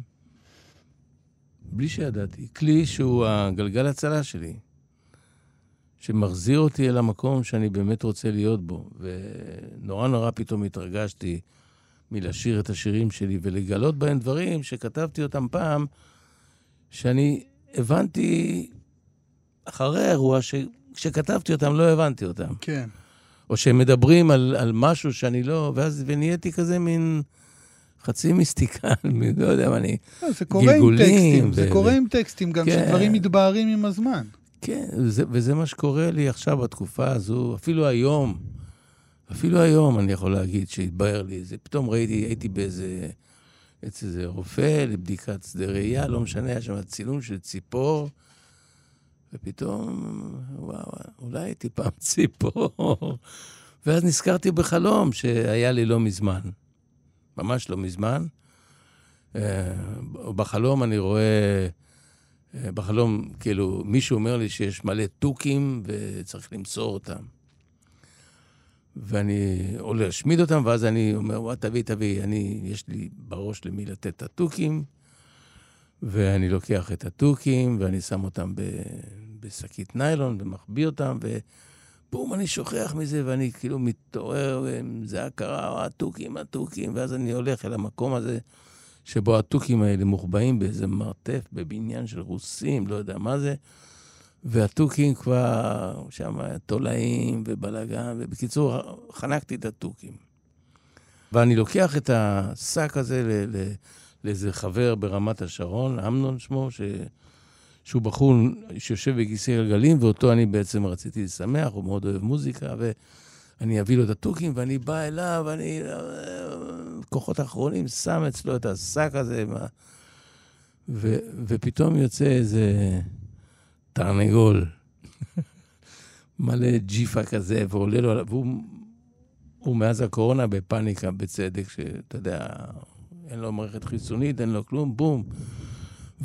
בלי שידעתי, כלי שהוא הגלגל הצלה שלי. שמחזיר אותי אל המקום שאני באמת רוצה להיות בו. ונורא נורא פתאום התרגשתי מלשיר את השירים שלי ולגלות בהם דברים שכתבתי אותם פעם, שאני הבנתי אחרי האירוע, שכשכתבתי אותם לא הבנתי אותם. כן. או שהם מדברים על, על משהו שאני לא, ואז, ונהייתי כזה מין... חצי מיסטיקן, [laughs] לא יודע מה אני... לא, זה קורה עם טקסטים, ו... זה קורה עם טקסטים, גם כן. שדברים מתבהרים עם הזמן. כן, וזה, וזה מה שקורה לי עכשיו בתקופה הזו, אפילו היום, אפילו היום אני יכול להגיד שהתבהר לי, זה פתאום ראיתי, הייתי באיזה, אצל איזה רופא לבדיקת שדה ראייה, לא משנה, היה שם צילום של ציפור, ופתאום, וואו, אולי הייתי פעם [laughs] ציפור. ואז נזכרתי בחלום שהיה לי לא מזמן, ממש לא מזמן. אה, בחלום אני רואה... אה, בחלום, כאילו, מישהו אומר לי שיש מלא תוכים וצריך למסור אותם. ואני עולה להשמיד אותם, ואז אני אומר, וואה, תביא, תביא, אני, יש לי בראש למי לתת את התוכים, ואני לוקח את התוכים, ואני שם אותם בשקית ניילון ומחביא אותם, ובום, אני שוכח מזה, ואני כאילו מתעורר, זה הכרה, התוכים, התוכים, ואז אני הולך אל המקום הזה. שבו התוכים האלה מוחבאים באיזה מרתף, בבניין של רוסים, לא יודע מה זה, והתוכים כבר, שם תולעים ובלאגן, ובקיצור, חנקתי את התוכים. ואני לוקח את השק הזה לאיזה חבר ברמת השרון, אמנון שמו, ש... שהוא בחור שיושב בכיסא גלגלים, ואותו אני בעצם רציתי לשמח, הוא מאוד אוהב מוזיקה, ו... אני אביא לו את התוכים, ואני בא אליו, אני... כוחות אחרונים, שם אצלו את השק הזה, ו, ופתאום יוצא איזה תרנגול, [laughs] מלא ג'יפה כזה, ועולה לו, והוא הוא מאז הקורונה בפאניקה, בצדק, שאתה יודע, אין לו מערכת חיסונית, אין לו כלום, בום.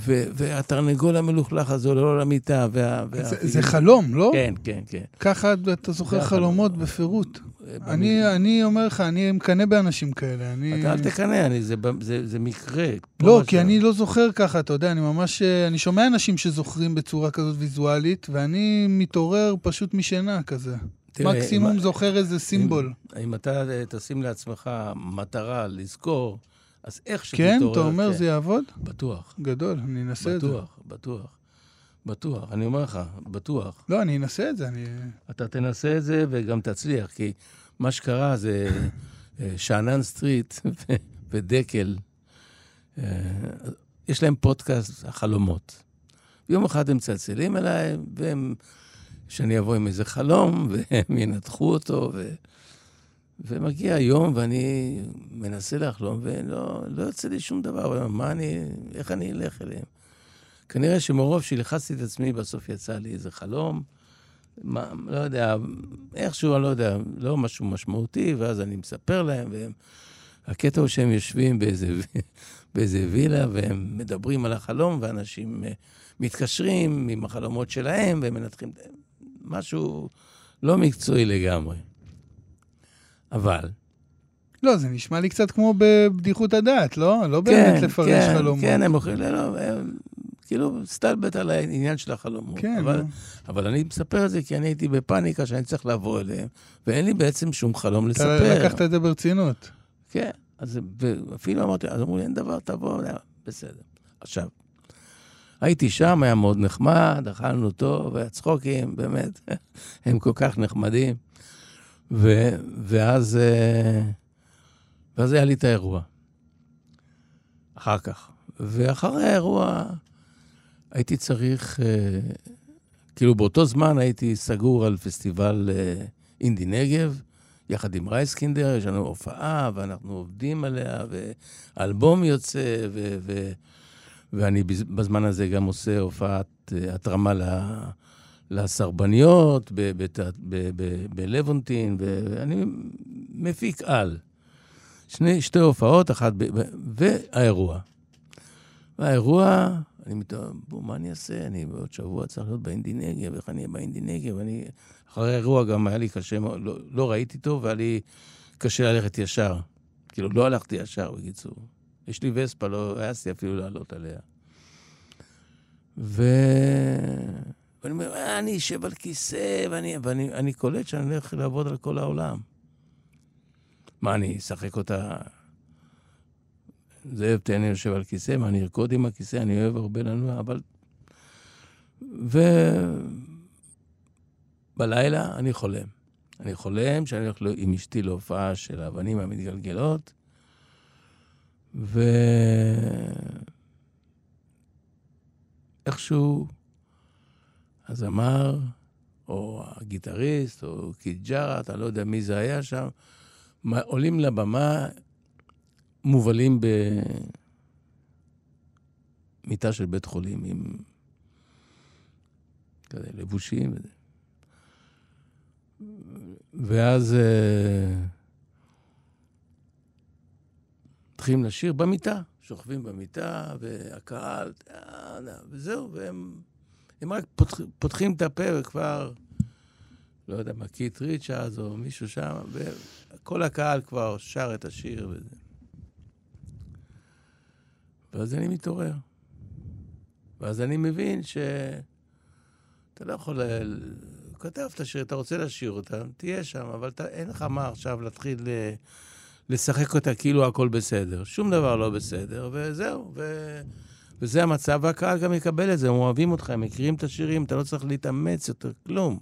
והתרנגול המלוכלך הזה עולה לו למיטה. וה, וה, זה, זה חלום, לא? כן, כן, כן. ככה אתה זוכר חלומות בפירוט. אה, אני, אני אומר לך, אני מקנא באנשים כאלה. אני... אתה אל תקנא, אני, זה, זה, זה מקרה. לא, כי אני לא זוכר ככה, אתה יודע, אני ממש... אה, אני שומע אנשים שזוכרים בצורה כזאת ויזואלית, ואני מתעורר פשוט משינה כזה. תראה, מקסימום אם, זוכר איזה סימבול. אם, אם אתה תשים לעצמך מטרה לזכור, אז איך שתתעורר... כן, אתה אומר כן. זה יעבוד? בטוח. גדול, אני אנסה את זה. בטוח, בטוח. בטוח, אני אומר לך, בטוח. לא, אני אנסה את זה, אני... אתה תנסה את זה וגם תצליח, כי מה שקרה זה אה, שאנן סטריט ודקל, אה, יש להם פודקאסט, החלומות. יום אחד הם מצלצלים אליי, והם, שאני אבוא עם איזה חלום, [laughs] והם ינתחו אותו, ו... ומגיע היום ואני מנסה לחלום, ולא לא יוצא לי שום דבר. מה אני, איך אני אלך אליהם? כנראה שמרוב שלחצתי את עצמי, בסוף יצא לי איזה חלום. מה, לא יודע, איכשהו, אני לא יודע, לא משהו משמעותי, ואז אני מספר להם, והם... הקטע הוא שהם יושבים באיזה, באיזה וילה, והם מדברים על החלום, ואנשים אה, מתקשרים עם החלומות שלהם, והם מנתחים משהו לא מקצועי לגמרי. אבל לא, זה נשמע לי קצת כמו בבדיחות הדעת, לא? לא באמת כן, לפרש כן, חלומות. כן, הם הולכים, לא, לא, הם כאילו סטלבט על העניין של החלומות. כן, אבל. אבל אני מספר את זה כי אני הייתי בפאניקה שאני צריך לבוא אליהם, ואין לי בעצם שום חלום אתה לספר. לקחת את זה ברצינות. כן, אז ואפילו אמרתי, אז אמרו לי, אין דבר, תבוא, בסדר. עכשיו, הייתי שם, היה מאוד נחמד, אכלנו טוב, היה צחוקים, באמת, [laughs] הם כל כך נחמדים. ו, ואז, אה, ואז היה לי את האירוע, אחר כך. ואחרי האירוע הייתי צריך, אה, כאילו באותו זמן הייתי סגור על פסטיבל אה, אינדי נגב, יחד עם רייסקינדר, יש לנו הופעה, ואנחנו עובדים עליה, ואלבום יוצא, ו... ו ואני בז- בזמן הזה גם עושה הופעת התרמה ל- לסרבניות בלוונטין, ואני מפיק על. שני, שתי הופעות, אחת, ב- והאירוע. והאירוע, אני מתאר, בוא, מה אני אעשה? אני בעוד שבוע צריך להיות באינדי נגב, איך אני אהיה באינדי נגב? אני... אחרי האירוע גם היה לי קשה לא, לא ראיתי טוב, והיה לי קשה ללכת ישר. כאילו, לא הלכתי ישר, בקיצור. יש לי וספה, לא העזתי אפילו לעלות עליה. ו... ואני אומר, "אה, אני אשב על כיסא, ואני, ואני אני קולט שאני הולך לעבוד על כל העולם. מה, אני אשחק אותה... זאב, תן לי יושב על כיסא, מה, אני ארקוד עם הכיסא? אני אוהב הרבה לנוע, אבל... ו... בלילה אני חולם. אני חולם שאני הולך לו- עם אשתי להופעה של האבנים המתגלגלות, ו... איכשהו הזמר, או הגיטריסט, או קיג'ארה, אתה לא יודע מי זה היה שם, עולים לבמה, מובלים במיטה של בית חולים עם כזה לבושים וזה. ואז אה, מתחילים לשיר במיטה, שוכבים במיטה, והקהל, אה, וזהו, והם הם רק פותח, פותחים את הפה וכבר, לא יודע מה, קית' ריצ'רדס או מישהו שם, וכל הקהל כבר שר את השיר וזה. ואז אני מתעורר. ואז אני מבין ש... אתה לא יכול... ל- כתב את השיר, אתה רוצה לשיר אותה, תהיה שם, אבל אתה, אין לך מה עכשיו להתחיל ל- לשחק אותה כאילו הכל בסדר. שום דבר לא בסדר, וזהו. ו... וזה המצב, והקהל גם יקבל את זה, הם אוהבים אותך, הם מכירים את השירים, אתה לא צריך להתאמץ יותר, כלום.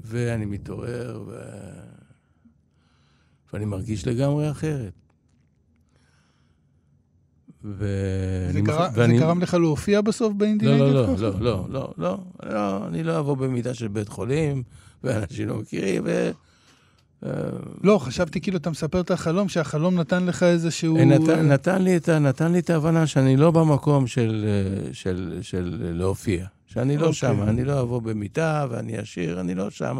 ואני מתעורר, ו... ואני מרגיש לגמרי אחרת. ואני זה מח- גרם- זה ואני- גרם לך להופיע בסוף באינדי לא? לא, לא? לא, לא, לא, לא, לא, אני לא אבוא במידה של בית חולים, ואנשים לא מכירים, ו... לא, חשבתי כאילו אתה מספר את החלום, שהחלום נתן לך איזשהו... נתן, נתן, לי את, ה- נתן לי את ההבנה שאני לא במקום של, אה, של, של להופיע. שאני לא אוקיי. שם, אני לא אבוא במיטה ואני אשיר, אני לא שם.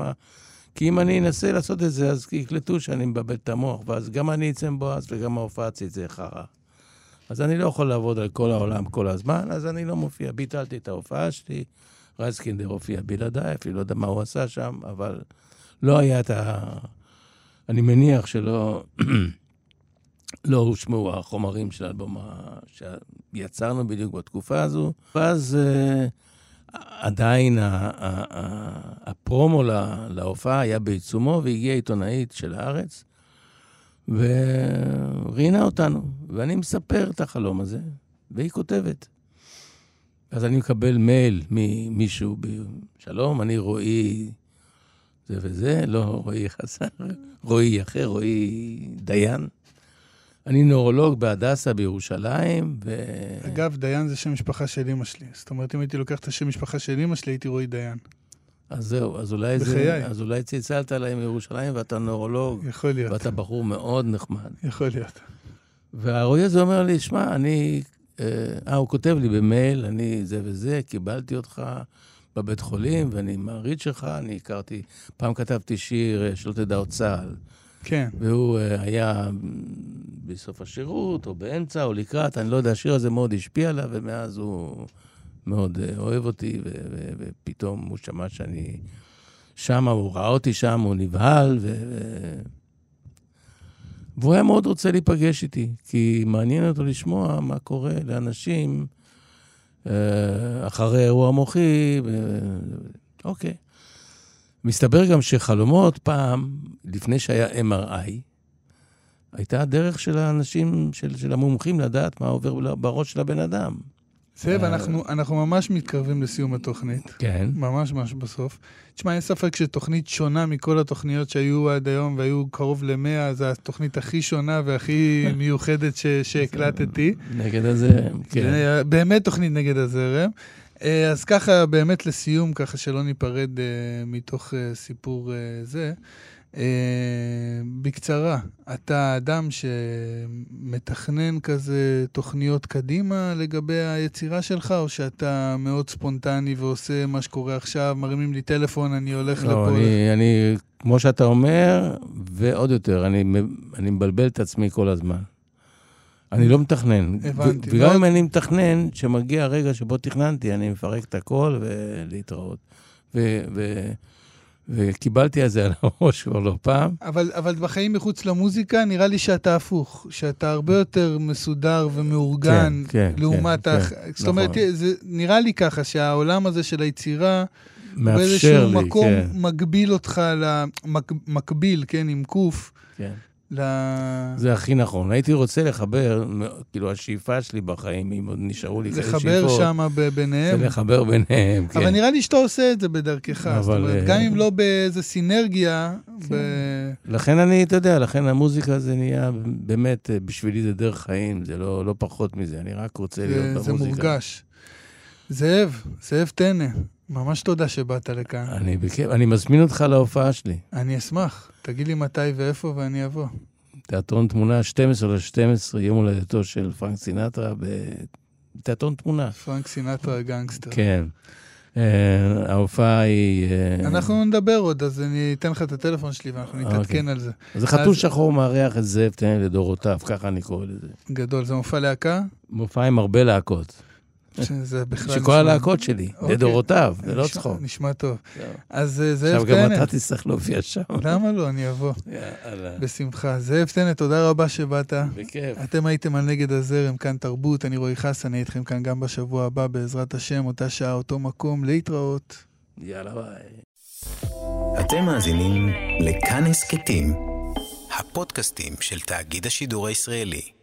כי אם אני אנסה לעשות את זה, אז יקלטו שאני מבלבל את המוח, ואז גם אני אצא מבואס וגם ההופעה תצא חרא. אז אני לא יכול לעבוד על כל העולם כל הזמן, אז אני לא מופיע. ביטלתי את ההופעה שלי, רייסקינדר הופיע בלעדיי, אפילו לא יודע מה הוא עשה שם, אבל לא היה את ה... אני מניח שלא... [clears throat] לא הושמעו החומרים של האלבום שיצרנו בדיוק בתקופה הזו. ואז אה, עדיין הפרומו לה- להופעה היה בעיצומו, והגיעה עיתונאית של הארץ, וראיינה אותנו. ואני מספר את החלום הזה, והיא כותבת. אז אני מקבל מייל ממישהו, שלום, אני רועי זה וזה, לא רועי חסר, רועי אחר, רועי דיין. אני נורולוג בהדסה בירושלים, ו... אגב, דיין זה שם משפחה של אמא שלי. זאת אומרת, אם הייתי לוקח את השם משפחה של אמא שלי, הייתי רועי דיין. אז זהו, אז אולי בחיי. זה... אז אולי צלצלת אליי מירושלים ואתה נורולוג, יכול להיות, ואתה בחור מאוד נחמד. יכול להיות. והרועי הזה אומר לי, שמע, אני... אה, אה, הוא כותב לי במייל, אני זה וזה, קיבלתי אותך בבית חולים, ואני מעריץ שלך, אני הכרתי... פעם כתבתי שיר, אה, שלא תדע עוד צה"ל. כן. והוא אה, היה בסוף השירות, או באמצע, או לקראת, אני לא יודע, השיר הזה מאוד השפיע עליו, ומאז הוא מאוד אה, אוהב אותי, ופתאום הוא שמע שאני שם, הוא ראה אותי שם, הוא נבהל, ו... והוא היה מאוד רוצה להיפגש איתי, כי מעניין אותו לשמוע מה קורה לאנשים אה, אחרי אירוע מוחי. אוקיי. מסתבר גם שחלומות פעם, לפני שהיה MRI, הייתה הדרך של האנשים, של, של המומחים לדעת מה עובר בראש של הבן אדם. זאב, אנחנו, אנחנו ממש מתקרבים לסיום התוכנית. כן. ממש ממש בסוף. תשמע, אין ספק שתוכנית שונה מכל התוכניות שהיו עד היום, והיו קרוב למאה, זו התוכנית הכי שונה והכי [laughs] מיוחדת ש- שהקלטתי. נגד הזרם, כן. באמת תוכנית נגד הזרם. אה, אז ככה, באמת לסיום, ככה שלא ניפרד אה, מתוך אה, סיפור אה, זה. אה, בקצרה, אתה אדם שמתכנן כזה תוכניות קדימה לגבי היצירה שלך, או שאתה מאוד ספונטני ועושה מה שקורה עכשיו, מרימים לי טלפון, אני הולך לא, לפה. אני, אני, כמו שאתה אומר, ועוד יותר, אני, אני מבלבל את עצמי כל הזמן. אני לא מתכנן. הבנתי. וגם מאוד- אם אני מתכנן, כשמגיע הרגע שבו תכננתי, אני מפרק את הכל ולהתראות. ו- ו- וקיבלתי את זה על הראש כבר לא פעם. אבל, אבל בחיים מחוץ למוזיקה, נראה לי שאתה הפוך, שאתה הרבה יותר מסודר ומאורגן כן, כן, לעומת... כן, האח... כן, זאת אומרת, נכון. זה נראה לי ככה, שהעולם הזה של היצירה, מאפשר באיזשהו לי, מקום כן. מגביל אותך, למק... מקביל, כן, עם קוף, כן. ל... זה הכי נכון. הייתי רוצה לחבר, כאילו, השאיפה שלי בחיים, אם עוד נשארו לי כאלה שאיפות, לחבר שם ביניהם. זה לחבר ביניהם, כן. אבל נראה לי שאתה עושה את זה בדרכך. זאת אבל, אומרת, אה, גם אם לא באיזה סינרגיה, ב... לכן אני, אתה יודע, לכן המוזיקה זה נהיה, באמת, אה, בשבילי זה דרך חיים, זה לא, לא פחות מזה, אני רק רוצה זה, להיות זה במוזיקה. מורגש. זאב, זאב טנא, ממש תודה שבאת לכאן. אני בכיף, אני מזמין אותך להופעה שלי. אני אשמח. תגיד לי מתי ואיפה ואני אבוא. תיאטרון תמונה, 12 ל-12, יום הולדתו של פרנק סינטרה, בתיאטרון תמונה. פרנק סינטרה גנגסטר. כן. אה, ההופעה היא... אה, אנחנו נדבר עוד, אז אני אתן לך את הטלפון שלי ואנחנו נתעדכן אוקיי. על זה. זה חתול אז- שחור מארח את זאב תן לדורותיו, ככה אני קורא לזה. גדול, זה מופע להקה? מופע עם הרבה להקות. שזה בכלל... שכל הלהקות שלי, אוקיי. לדורותיו, זה לא צחוק. נשמע טוב. זהו. אז אה, זאב עכשיו גם אתה תצטרך להופיע שם. למה לא? אני אבוא. יאללה. בשמחה. זאב טנא, תודה רבה שבאת. בכיף. אתם הייתם על נגד הזרם, כאן תרבות, אני רועי חסן, אני איתכם כאן גם בשבוע הבא, בעזרת השם, אותה שעה, אותו מקום, להתראות. יאללה ביי. אתם מאזינים לכאן הסכתים, הפודקאסטים של תאגיד השידור הישראלי.